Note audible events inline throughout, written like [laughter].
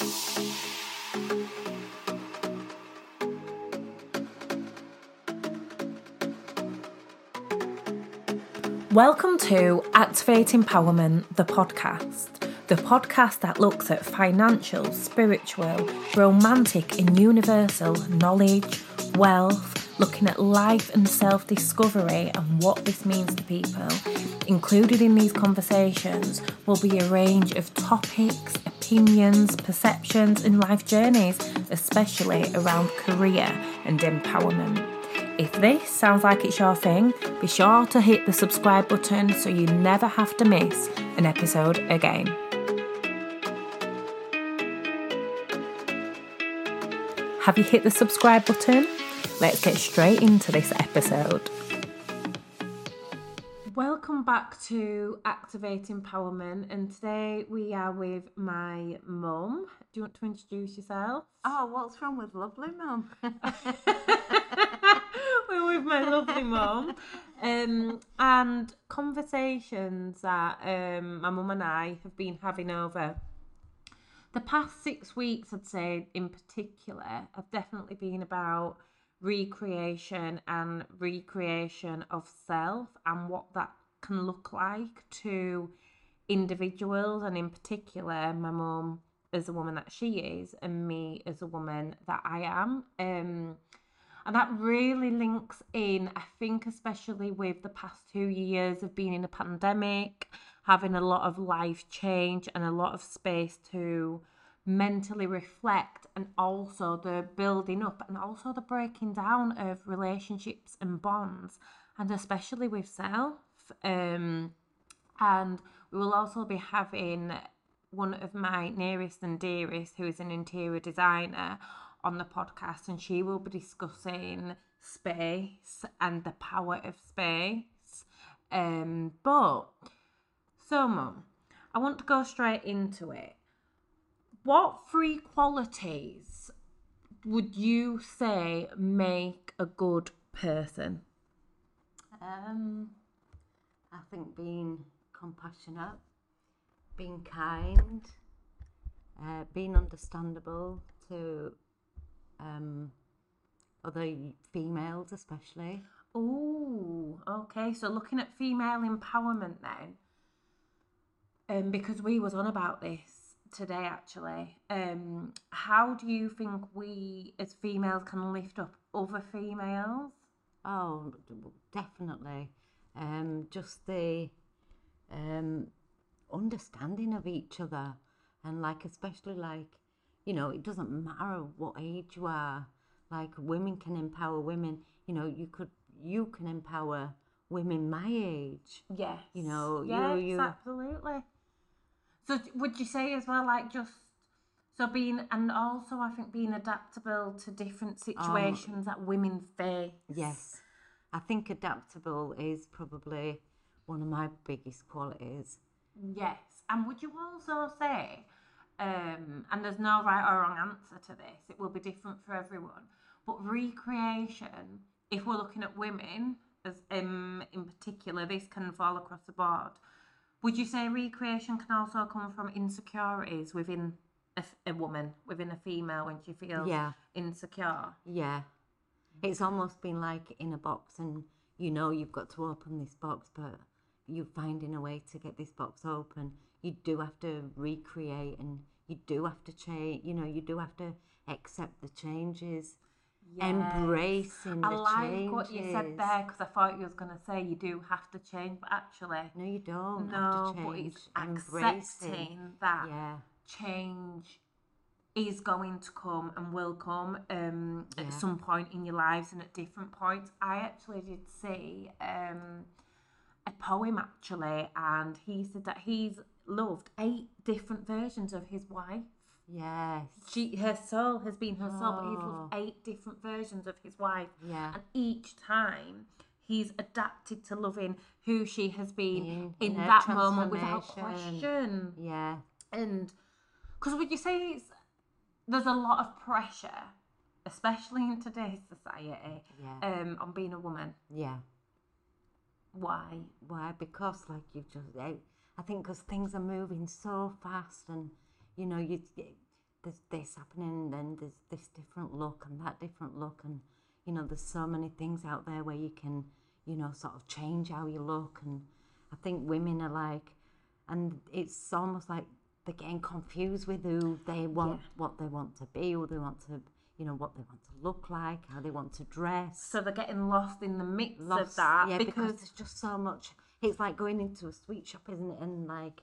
Welcome to Activate Empowerment, the podcast. The podcast that looks at financial, spiritual, romantic, and universal knowledge, wealth, looking at life and self discovery and what this means to people. Included in these conversations will be a range of topics, opinions, perceptions, and life journeys, especially around career and empowerment. If this sounds like it's your thing, be sure to hit the subscribe button so you never have to miss an episode again. Have you hit the subscribe button? Let's get straight into this episode. Welcome back to Activate Empowerment, and today we are with my mum. Do you want to introduce yourself? Oh, what's wrong with lovely mum? [laughs] We're with my lovely mum. Um, and conversations that um, my mum and I have been having over the past six weeks, I'd say in particular, have definitely been about recreation and recreation of self and what that can look like to individuals and in particular my mum as a woman that she is and me as a woman that I am. Um, and that really links in, I think, especially with the past two years of being in a pandemic, having a lot of life change and a lot of space to mentally reflect, and also the building up and also the breaking down of relationships and bonds, and especially with self. Um, and we will also be having one of my nearest and dearest, who is an interior designer, on the podcast, and she will be discussing space and the power of space. Um, but so, mum, I want to go straight into it. What three qualities would you say make a good person? Um, I think being compassionate, being kind, uh, being understandable to um, other females, especially. Oh, okay. So looking at female empowerment then, um, because we was on about this today actually. Um, how do you think we as females can lift up other females? Oh, definitely. Um, just the um, understanding of each other, and like especially like you know, it doesn't matter what age you are. Like women can empower women. You know, you could you can empower women my age. Yes. You know, yes, you, you absolutely. So would you say as well, like just so being and also I think being adaptable to different um, situations um, that women face. Yes. I think adaptable is probably one of my biggest qualities. Yes. And would you also say um, and there's no right or wrong answer to this. It will be different for everyone. But recreation, if we're looking at women as um, in particular, this can fall across the board. Would you say recreation can also come from insecurities within a, a woman, within a female, when she feels yeah. insecure? Yeah. It's almost been like in a box, and you know you've got to open this box, but you're finding a way to get this box open. You do have to recreate and you do have to change you know you do have to accept the changes yes. embracing I the like changes. what you said there because I thought you was going to say you do have to change but actually no you don't no but it's accepting that yeah. change is going to come and will come um, yeah. at some point in your lives and at different points I actually did see um, a poem actually and he said that he's loved eight different versions of his wife. Yes. She her soul has been her soul, but he's loved oh. eight different versions of his wife. Yeah. And each time he's adapted to loving who she has been in, in, in that moment without question. Yeah. And because would you say it's there's a lot of pressure, especially in today's society, yeah. um, on being a woman. Yeah. Why? Why? Because like you've just I think because things are moving so fast, and you know, you there's this happening, and then there's this different look and that different look, and you know, there's so many things out there where you can, you know, sort of change how you look, and I think women are like, and it's almost like they're getting confused with who they want, what they want to be, or they want to, you know, what they want to look like, how they want to dress. So they're getting lost in the midst of that yeah, because, because there's just so much. It's like going into a sweet shop, isn't it? And like,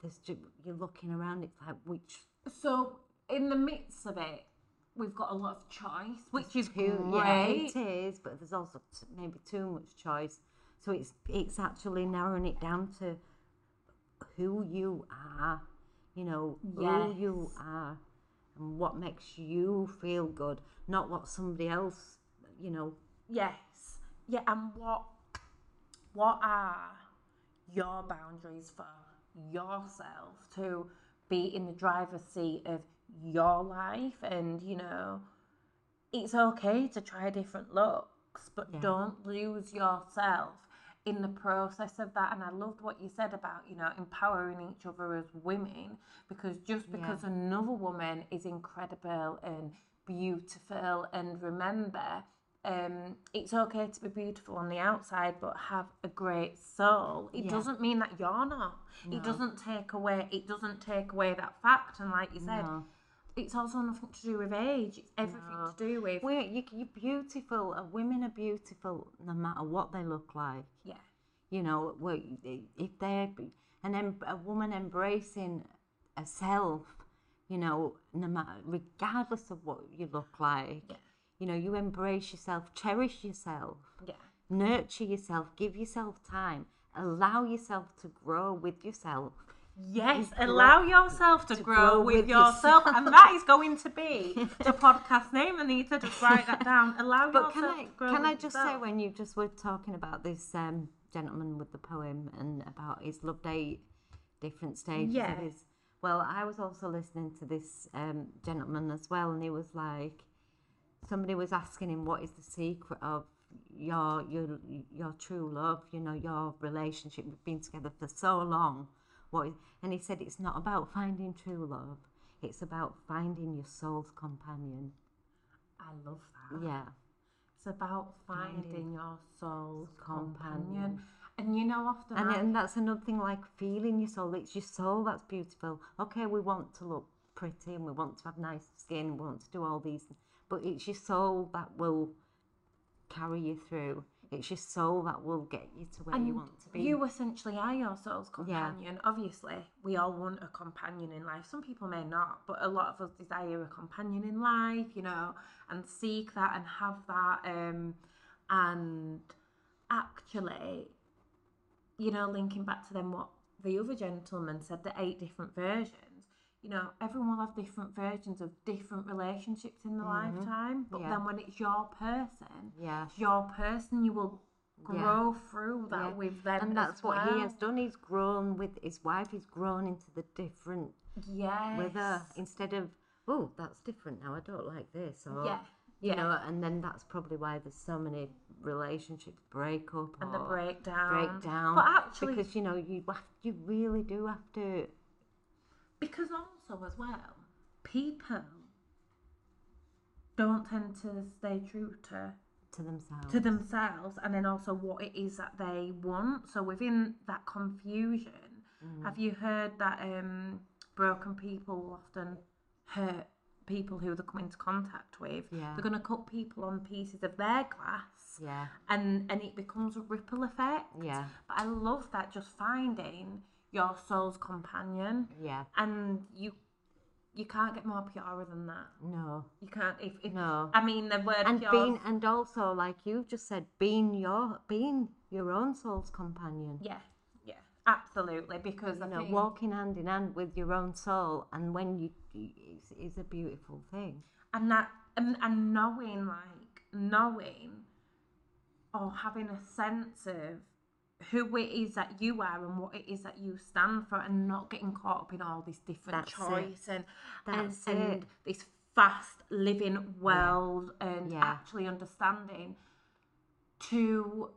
there's ju- you're looking around. It's like which so in the midst of it, we've got a lot of choice, which is Who, yeah, great. it is, but there's also t- maybe too much choice. So it's it's actually narrowing it down to who you are, you know, who you are, and what makes you feel good, not what somebody else, you know. Yes. Yeah, and what what are your boundaries for yourself to be in the driver's seat of your life and you know it's okay to try different looks but Yeah. don't lose yourself in the process of that and I loved what you said about you know empowering each other as women because just Yeah. because another woman is incredible and beautiful and remember um, it's okay to be beautiful on the outside but have a great soul it Yeah. doesn't mean that you're not it doesn't take away it doesn't take away that fact and like you said No. It's also nothing to do with age it's everything No. to do with We're, you, you're beautiful. Women are beautiful no matter what they look like. yeah you know, if they're and then a woman embracing herself, you know, no matter regardless of what you look like, Yeah. you know, you embrace yourself, cherish yourself, yeah nurture yourself, give yourself time, allow yourself to grow with yourself. Yes, allow yourself to, to grow, grow with, with yourself, yourself. and that is going to be [laughs] the podcast name. Anita, just write that down. Allow But yourself can I to grow can I just say when you just were talking about this um, gentleman with the poem and about his love eight different stages Yeah. of his well, I was also listening to this um, gentleman as well, and he was like, somebody was asking him what is the secret of your your your true love, you know, your relationship. We've been together for so long. What and he said it's not about finding true love; it's about finding your soul's companion. I love that. Yeah. It's about finding Finding your soul's companion. companion. And you know, often And, I- and that's another thing, like feeling your soul. It's your soul that's beautiful. Okay, we want to look pretty and we want to have nice skin, we want to do all these, but it's your soul that will carry you through. It's your soul that will get you to where you want to be. You essentially are your soul's Yeah. companion. Obviously, we all want a companion in life. Some people may not, but a lot of us desire a companion in life, you know, and seek that and have that. Um, and actually, you know, linking back to them, what the other gentleman said, the eight different versions. You know, everyone will have different versions of different relationships in the lifetime, but Mm-hmm. Yeah. then when it's your person, yeah. it's your person, you will Yeah. grow through that Yeah. with them. And that's what he has done. He's grown with his wife. He's grown into the different Yes. with her instead of oh that's different now. I don't like this or Yeah. you Yeah. know. And then that's probably why there's so many relationships break up and the breakdown. breakdown. But actually, because you know you have, you really do have to because also as well, people don't tend to stay true to to themselves. to themselves and then also what it is that they want. So within that confusion, Mm. have you heard that um, broken people often hurt people who they come into contact with? Yeah. They're going to cut people on pieces of their glass. yeah, And, and it becomes a ripple effect. yeah, But I love that just finding your soul's companion, yeah. and you you can't get more pure than that. No, You can't. If, if no. I mean the word and pure. being and also like you've just said, being your being your own soul's companion. yeah, yeah, absolutely. Because I know, think, walking hand in hand with your own soul, and when you, is is a beautiful thing. and that and, and knowing like knowing or having a sense of who it is that you are and what it is that you stand for and not getting caught up in all this different That's it. and and, and this fast living world and Yeah. actually understanding to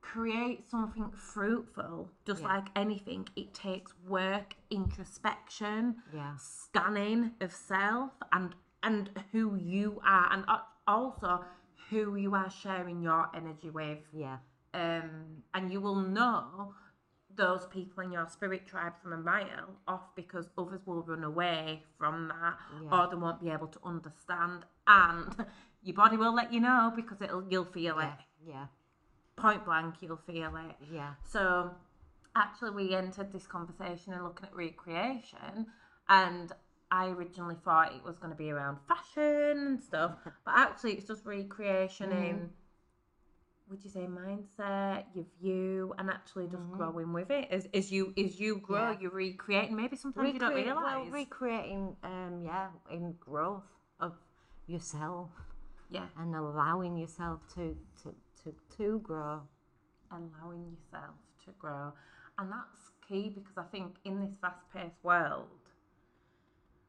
create something fruitful, just Yeah. like anything, it takes work, introspection, Yeah. scanning of self and and who you are and uh, also who you are sharing your energy with Yeah. Um, and you will know those people in your spirit tribe from a mile off because others will run away from that Yeah. or they won't be able to understand and [laughs] your body will let you know because it'll you'll feel Yeah. it Yeah. point blank you'll feel it Yeah. so actually we entered this conversation and looking at recreation and I originally thought it was going to be around fashion and stuff, [laughs] but actually it's just recreation Mm-hmm. in would you say mindset, your view, and actually just growing with it as, as you as you grow, Mm-hmm. Yeah. you recreate. And maybe sometimes you don't realise. Well, recreating, um, yeah, in growth of yourself yeah, and allowing yourself to to to, to grow. allowing yourself to grow, and that's key because I think in this fast-paced world,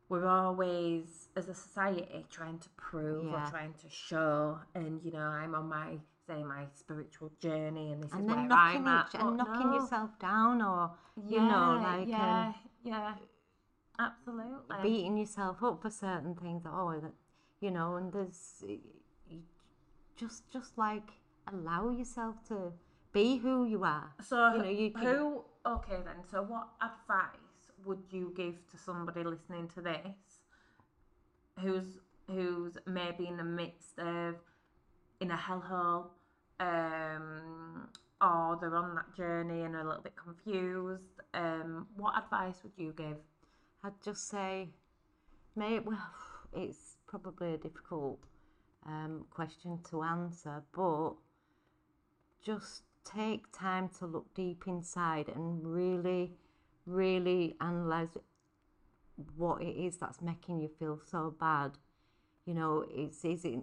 we're always as a society trying to prove Yeah. or trying to show, and you know, I'm on my say my spiritual journey, and this and is then where knocking I'm at. each, and knocking no. yourself down or you know like yeah, um, yeah, absolutely. beating yourself up for certain things oh that you know and there's just just like allow yourself to be who you are So you know, you can- who? Okay then. So what advice would you give to somebody listening to this, who's who's maybe in the midst of in a hellhole, um, or they're on that journey and are a little bit confused? Um, what advice would you give? I'd just say, may well, it's probably a difficult um, question to answer, but just take time to look deep inside and really, really analyze what it is that's making you feel so bad. You know, it's is it,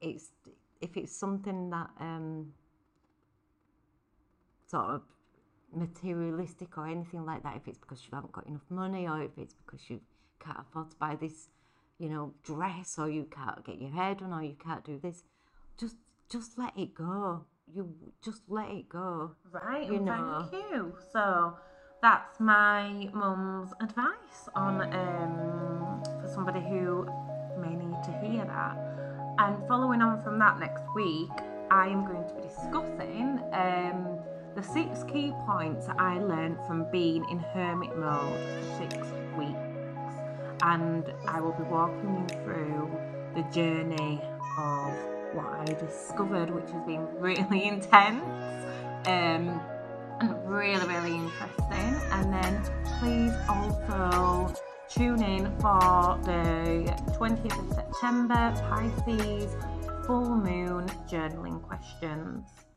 it's if it's something that um, sort of materialistic or anything like that, if it's because you haven't got enough money or if it's because you can't afford to buy this, you know, dress or you can't get your hair done or you can't do this, just just let it go. You just let it go. Right, You know. thank you. So that's my mum's advice on um, for somebody who may need to hear that. And following on from that next week, I am going to be discussing um, the six key points that I learned from being in hermit mode for six weeks. And I will be walking you through the journey of what I discovered, which has been [laughs] really intense. Um, really, really interesting. And then please also tune in for the 20th of September Pisces full moon journaling questions.